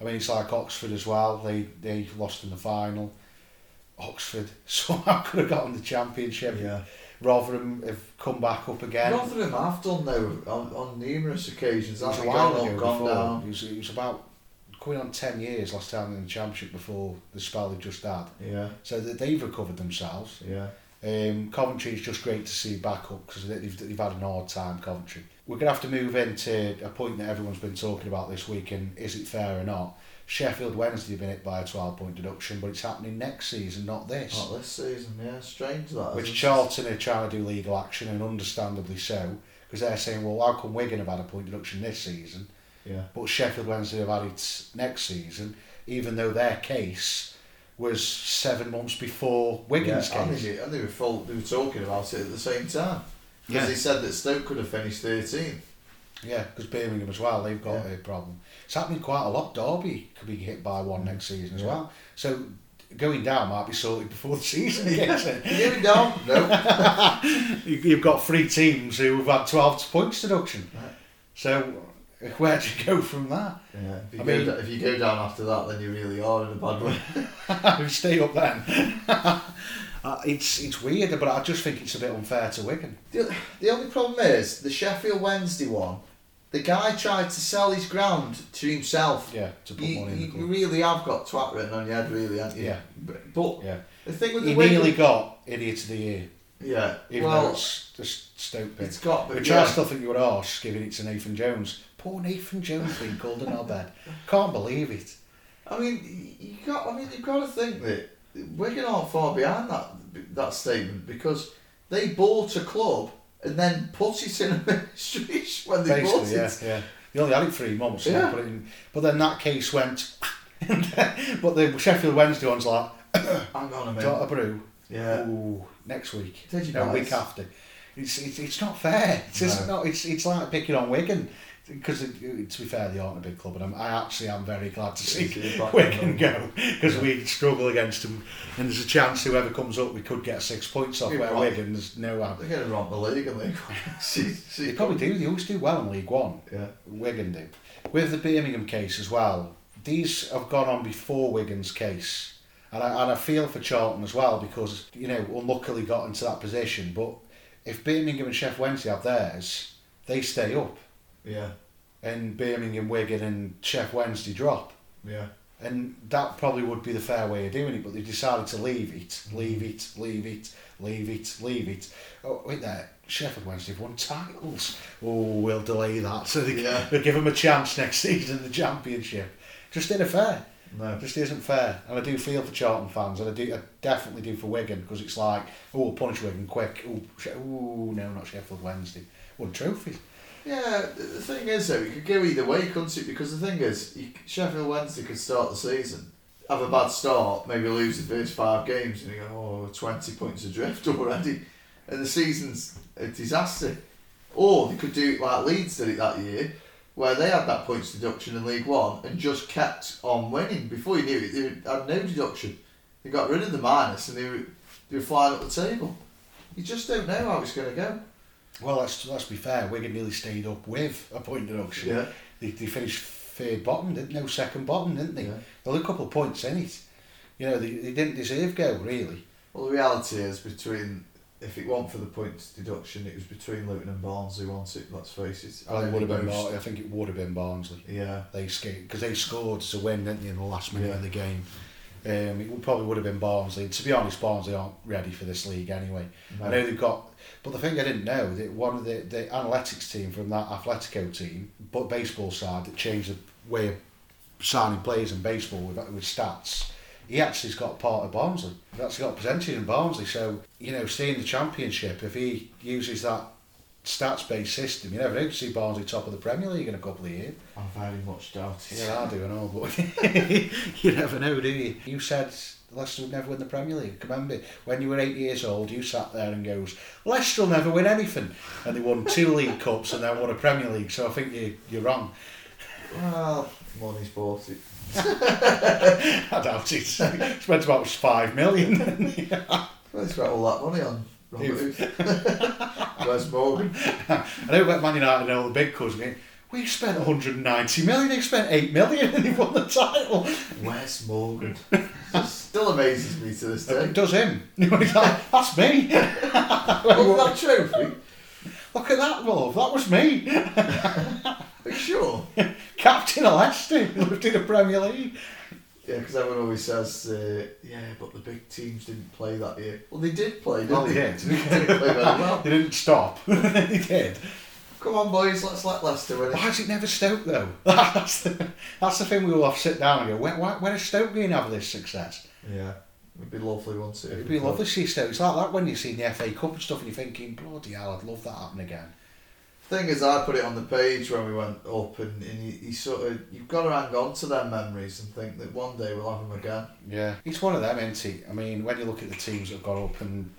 I mean, it's like Oxford as well. They they lost in the final. Oxford [laughs] somehow could have gotten the championship. Yeah. Rotherham have come back up again. Rotherham have done though on, on numerous occasions. It was a while gone ago gone before. down. It was, it was about coming on 10 years last time in the championship before the spell they've just had. Yeah, So that they've recovered themselves. yeah. Um, Coventry is just great to see back up because they've, they've had an hard time, Coventry. We're going to have to move into a point that everyone's been talking about this week and is it fair or not? Sheffield Wednesday have been hit by a 12 point deduction, but it's happening next season, not this. Not this season, yeah. Strange that. Which? Charlton are trying to do legal action and understandably so because they're saying, well, how come Wigan have had a point deduction this season? Yeah. But Sheffield Wednesday have had it next season, even though their case was seven months before Wigan's yeah, case. they, and they were full, they were talking about it at the same time. Because Yeah. they said that Stoke could have finished 13th. Yeah, because Birmingham as well, they've got Yeah. a problem. It's happening quite a lot. Derby could be hit by one next season as Yeah. well. So going down might be sorted before the season gets in. [laughs] You going down? No. [laughs] You- You've got three teams who have had 12 points deduction. Right. So where do you go from that? Yeah, if you, I go mean- da- if you go down after that, then you really are in a bad way. [laughs] Stay up then? Uh, it's it's weird, but I just think it's a bit unfair to Wigan. The, the only problem is the Sheffield Wednesday one. The guy tried to sell his ground to himself. Yeah, to put You, money in the you club. really have got twat written on your head, really, haven't you? Yeah. But, but Yeah, the thing with he the Wigan, nearly got idiot of the year, yeah. even though well, it's just stupid. it's got, but Which yeah. I still think you would arse giving it to Nathan Jones. Poor Nathan Jones being called an knobhead. Can't believe it. I mean, you got. I mean, you've got to think that Wigan aren't far behind that that statement because they bought a club and then put it in administration [laughs] when they bought Basically, yeah, it. yeah. They only had it three months. Yeah. It in, but then that case went. [laughs] but the Sheffield Wednesday one's like, [coughs] Hang on a minute. got a brew. Yeah. Ooh, next week. Did you no, guys? week after. It's, it's it's not fair. It's just No. not. It's it's like picking on Wigan. Because to be fair, they aren't a big club, and I'm, I actually am very glad to see See it back Wigan go because we struggle against them, and there's a chance whoever comes up, we could get six points off. Yeah, Where there's no. uh, They're going to romp the league and League One. see, see, They probably do. They always do well in League One. Yeah. Wigan do. With the Birmingham case as well, these have gone on before Wigan's case. And I, and I feel for Charlton as well because, you know, unluckily got into that position. But if Birmingham and Sheff Wednesday have theirs, they stay up. Yeah. And Birmingham, Wigan and Sheff Wednesday drop. Yeah. And that probably would be the fair way of doing it, but they decided to leave it, Mm. leave it, leave it, leave it, leave it. Oh, wait there, Sheffield Wednesday have won titles. Oh, we'll delay that. So they, Yeah. they give them a chance next [laughs] season in the Championship. Just isn't fair. No. Just isn't fair. And I do feel for Charlton fans, and I do I definitely do for Wigan, because it's like, oh, we'll punish Wigan quick. Oh, She- oh, no, not Sheffield Wednesday. Won trophies. Yeah, the thing is though, it could go either way, couldn't it? Because the thing is, you, Sheffield Wednesday could start the season, have a bad start, maybe lose the first five games, and you go, oh, 20 points adrift [laughs] already, and the season's a disaster. Or they could do it like Leeds did it that year, where they had that points deduction in League One and just kept on winning. Before you knew it, they had no deduction. They got rid of the minus and they were, they were flying up the table. You just don't know how it's going to go. Well, let's let's be fair. Wigan nearly stayed up with a point deduction. Yeah. They, they finished third bottom, didn't no second bottom, didn't they? Yeah. Were a couple of points in it. You know, they, they didn't deserve go really. Well, the reality is between if it weren't for the points deduction, it was between Luton and Barnsley, won it. Let's face it. Well, it don't would have been. Bar- I think it would have been Barnsley. Yeah, They escaped because they scored to win, didn't they, in the last minute Yeah. of the game. Um, it would, probably would have been Barnsley. To be honest, Barnsley aren't ready for this league anyway. I know they've got, but the thing I didn't know that one of the the analytics team from that Atletico team, but baseball side that changed the way of signing players in baseball with with stats. He actually's got part of Barnsley. He's actually got a percentage in Barnsley. So you know, staying in the championship, if he uses that stats based system, you never know to see Barnsley top of the Premier League in a couple of years. I very much doubt it. Yeah, I do, I know, but [laughs] [laughs] you never know, do you? You said Leicester would never win the Premier League. Remember, when you were eight years old, you sat there and goes, Leicester will never win anything. And they won two [laughs] League Cups and then won a Premier League, so I think you, you're wrong. Well, money's bought it. [laughs] I doubt it. Spent about five million. Well, they spent all that money on Robert. [laughs] Wes Morgan. I know about Man United and all the big clubs. We spent 190 million, they spent 8 million and they won the title. Wes Morgan. Still amazes me to this day. It does him. [laughs] Like, That's me. Oh, [laughs] that trophy? Look at that, love. That was me. Are you sure? Captain of Leicester, lived in the Premier League. Yeah, because everyone always says, uh, yeah, but the big teams didn't play that year. Well, they did play, didn't Well, they they? did. [laughs] didn't play very well. They didn't stop. they did. Come on, boys, let's let Leicester win it. Why is it never Stoke though? [laughs] That's the, that's the thing we will have to sit down and go, where, why, where is Stoke going to have this success? Yeah, it'd be lovely, wouldn't it? It'd be lovely to see Stoke. It's like that when you see the FA Cup and stuff and you're thinking, bloody hell, I'd love that happen again. Thing is, I put it on the page when we went up, and, and you, you sort of you've got to hang on to them memories and think that one day we'll have them again. Yeah. It's one of them, isn't it? I mean, when you look at the teams that have gone up and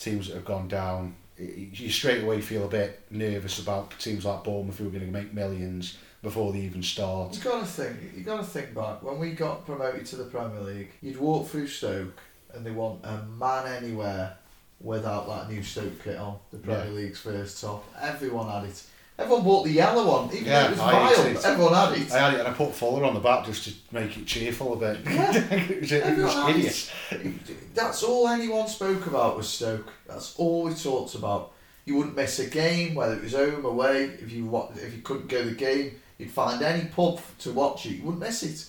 teams that have gone down, you straight away feel a bit nervous about teams like Bournemouth who are going to make millions before they even start. You gotta think. You gotta think back when we got promoted to the Premier League. You'd walk through Stoke, and they want a man anywhere without that new Stoke kit on. The Premier Yeah. League's first top. Everyone had it. Everyone bought the yellow one, even Yeah, though it was vile. it. Everyone had it. I had it and I put Fuller on the back just to make it cheerful a bit. Yeah. [laughs] it was, it was hideous. That's all anyone spoke about was Stoke. That's all we talked about. You wouldn't miss a game, whether it was home, or away. If you if you couldn't go to the game, you'd find any pub to watch it. You wouldn't miss it.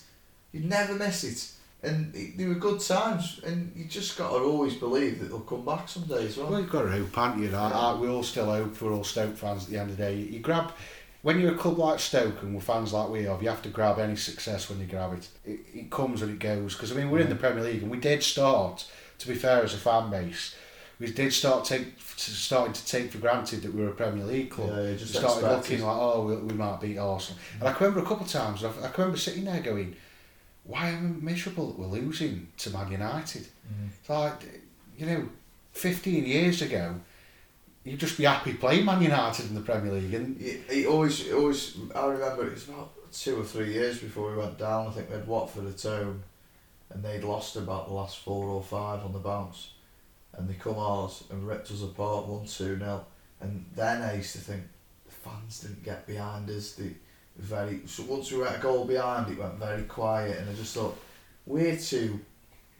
You'd never miss it. And they were good times. And you just got to always believe that they'll come back someday as well. Well, you've got to hope, haven't you? I, we all still hope. We're all Stoke fans at the end of the day. You grab when you're a club like Stoke and we're fans like we are. You have to grab any success when you grab it. It, it comes and it goes. Because I mean, we're in the Premier League and we did start. To be fair, as a fan base, we did start take starting to take for granted that we were a Premier League club. Yeah, just started expected. looking like, oh, we, we might beat Arsenal. And I can remember a couple of times. I, I can remember sitting there going, why am I miserable that we're losing to Man United? Mm. It's like, you know, 15 years ago, you'd just be happy playing Man United in the Premier League. And He, he always, he always. I remember it was about two or three years before we went down. I think we had Watford at home, and they'd lost about the last four or five on the bounce, and they come ours and ripped us apart one two nil. And then I used to think the fans didn't get behind us. They were very. So once we went a goal behind, it went very quiet, and I just thought we're too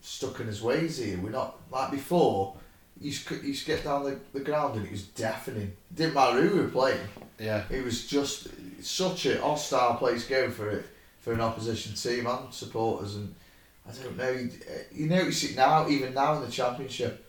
stuck in his ways here. We're not like before. You used, get down the, the ground and it was deafening. didn't matter who we were playing. yeah, It was just such a hostile place to go for it for an opposition team and supporters, and I don't know. You, you notice it now, even now in the championship.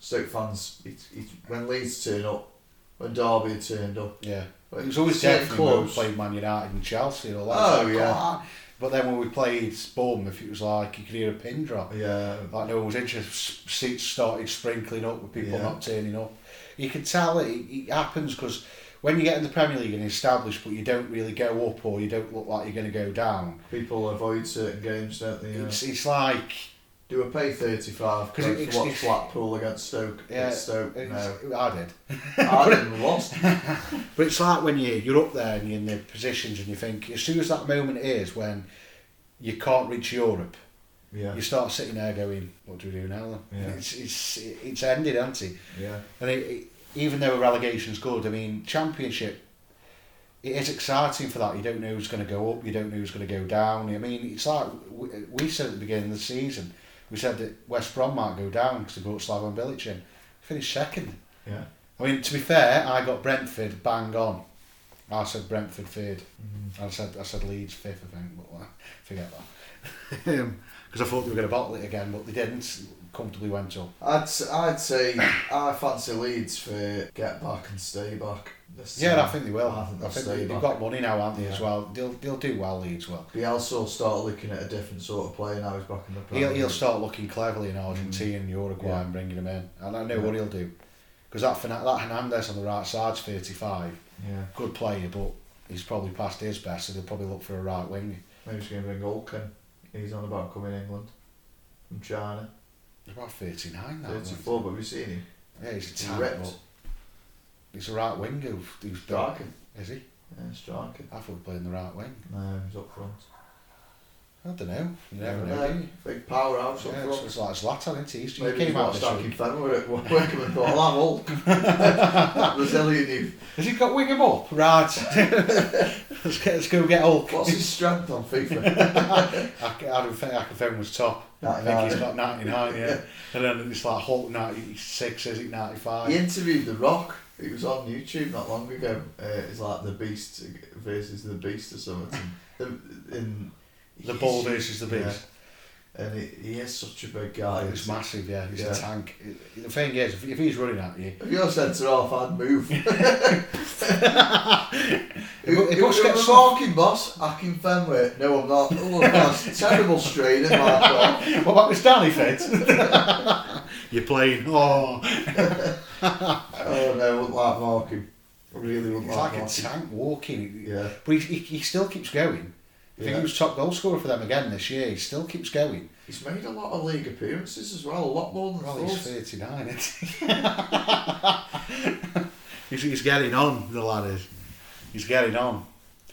Stoke fans, it, it, when Leeds turn up, when Derby turned up, yeah. It was always definitely when we played Man United and Chelsea and all that. Oh, like, yeah. "Come. But then when we played Bournemouth, it was like you could hear a pin drop. Yeah, Like no one was interested. Seats started sprinkling up with people Yeah. not turning up. You can tell it, it happens because when you get in the Premier League and established, but you don't really go up or you don't look like you're going to go down. people avoid certain games, don't they? Yeah. It's it's like Do a pay thirty five 'Cause because it- to watch Blackpool against Stoke. Yeah, Stoke. No, I did. [laughs] I didn't lost. [laughs] But it's like when you you're up there and you're in the positions and you think as soon as that moment is when you can't reach Europe, Yeah, you start sitting there going, "What do we do now?" Then Yeah. it's it's it's ended, hasn't it? yeah. And it, it, even though a relegation's good, I mean, championship, it is exciting for that. You don't know who's going to go up, you don't know who's going to go down. I mean, it's like we, we said at the beginning of the season, we said that West Brom might go down because they brought Slaven Bilic in. Finished second. Yeah. I mean, to be fair, I got Brentford bang on. I said Brentford third. Mm-hmm. I said I said Leeds fifth, I think, but uh, forget that. [laughs] [laughs] Because I thought they were going to bottle it again, but they didn't. Comfortably went up. I'd I'd say I fancy Leeds for get back and stay back. Yeah, time. I think they will. I I think think, they'll they, they've got money now, haven't they, as well? They'll they'll do well, Leeds will. Bielsa will start looking at a different sort of player now he's back in the Premier He'll, he'll start looking cleverly in Argentina and Uruguay Mm. Yeah. and bringing him in. And I know Yeah. what he'll do. Because that, that Hernandez on the right side's 35. Yeah, Good player, but he's probably past his best, so they'll probably look for a right wing. maybe he's going to bring Olken. He's on about coming England from China. He's about 39 now. 34, but we've you seen him? Yeah, he's a He's tank, ripped. he's a right winger who's, who's. Striker. Is he? Yeah, striker. I thought he was playing the right wing. No, he's up front. I don't know. You never Yeah, know, do? Big powerhouse up Yeah, front. it's, it's like Zlatan, isn't he? He's- He Maybe came he's out watched this Anki week. Fenway at Wycombe and thought, I'll have Hulk. that Brazilian youth. Has he got wing him up? Right. [laughs] let's, get, let's go get Hulk. What's his strength on FIFA? [laughs] I don't think Akafem was top. I 99. think he's got 99, yeah. and then it's like Hulk 96, is it 95? he interviewed The Rock. It was on YouTube not long ago. Uh, it's like the Beast versus the Beast or something. [laughs] in and The Bull versus the Yeah. And he, he is such a big guy. It's massive, yeah. He's Yeah. a tank. The thing is, if, if he's running at you, If you're centre half, I'd move. He You're a some- marking boss, Akinfenwa. No, I'm not. Oh, that's terrible strain in my car. what about this Danny fit? You're playing. Oh, Oh no, I wouldn't like marking. I really wouldn't he's like, like a tank walking. Yeah. But he, he, he still keeps going. I think he was top goal scorer for them again this year. He still keeps going. He's made a lot of league appearances as well, a lot more than Well, he's 39, isn't [laughs] he's, he's getting on, the lad is. He's getting on.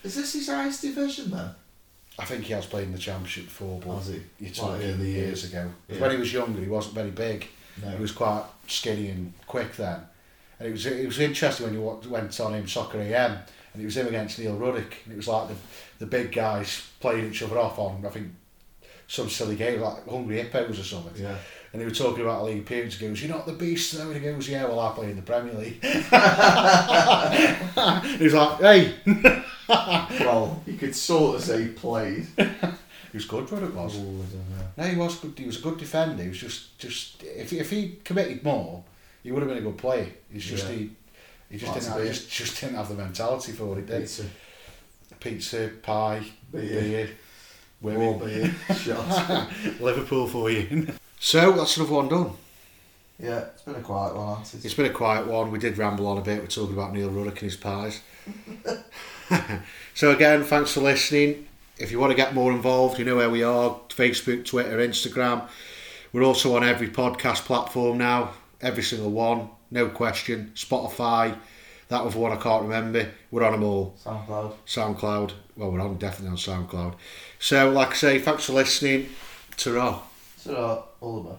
Is this his highest division then? I think he has played in the Championship before, but Has he? you're Like talking early years years. ago. Yeah. When he was younger, he wasn't very big. No. He was quite skinny and quick then. And it was it was interesting when you wa- went on him Soccer AM, and it was him against Neil Ruddock, and it was like the the big guys playing each other off on I think some silly game like Hungry Hippos or something. Yeah. And they were talking about a league appearance. He goes, "You're not the beast, though." And he goes, "Yeah, well, I play in the Premier League." [laughs] he was like, "Hey." [laughs] well, you could sort of say played. He was good, Ruddock was. Oh, I don't know. No, he was good. He was a good defender. He was just, just if if he committed more, he would have been a good player. He's just Yeah. he, he just That's didn't have, just, just didn't have the mentality for it. Did he? Pizza, pie, beer, beer, more women, beer, [laughs] shots. [laughs] Liverpool for you. so that's another one done. Yeah, it's been a quiet one, hasn't it? It's been a quiet one. We did ramble on a bit. We're talking about Neil Ruddock and his pies. [laughs] so again, thanks for listening. If you want to get more involved, you know where we are: Facebook, Twitter, Instagram. We're also on every podcast platform now, every single one, no question. Spotify, that was one I can't remember. We're on them all. SoundCloud. SoundCloud. Well, we're on definitely on SoundCloud. So, like I say, thanks for listening. Ta-ra. Uh, all the best.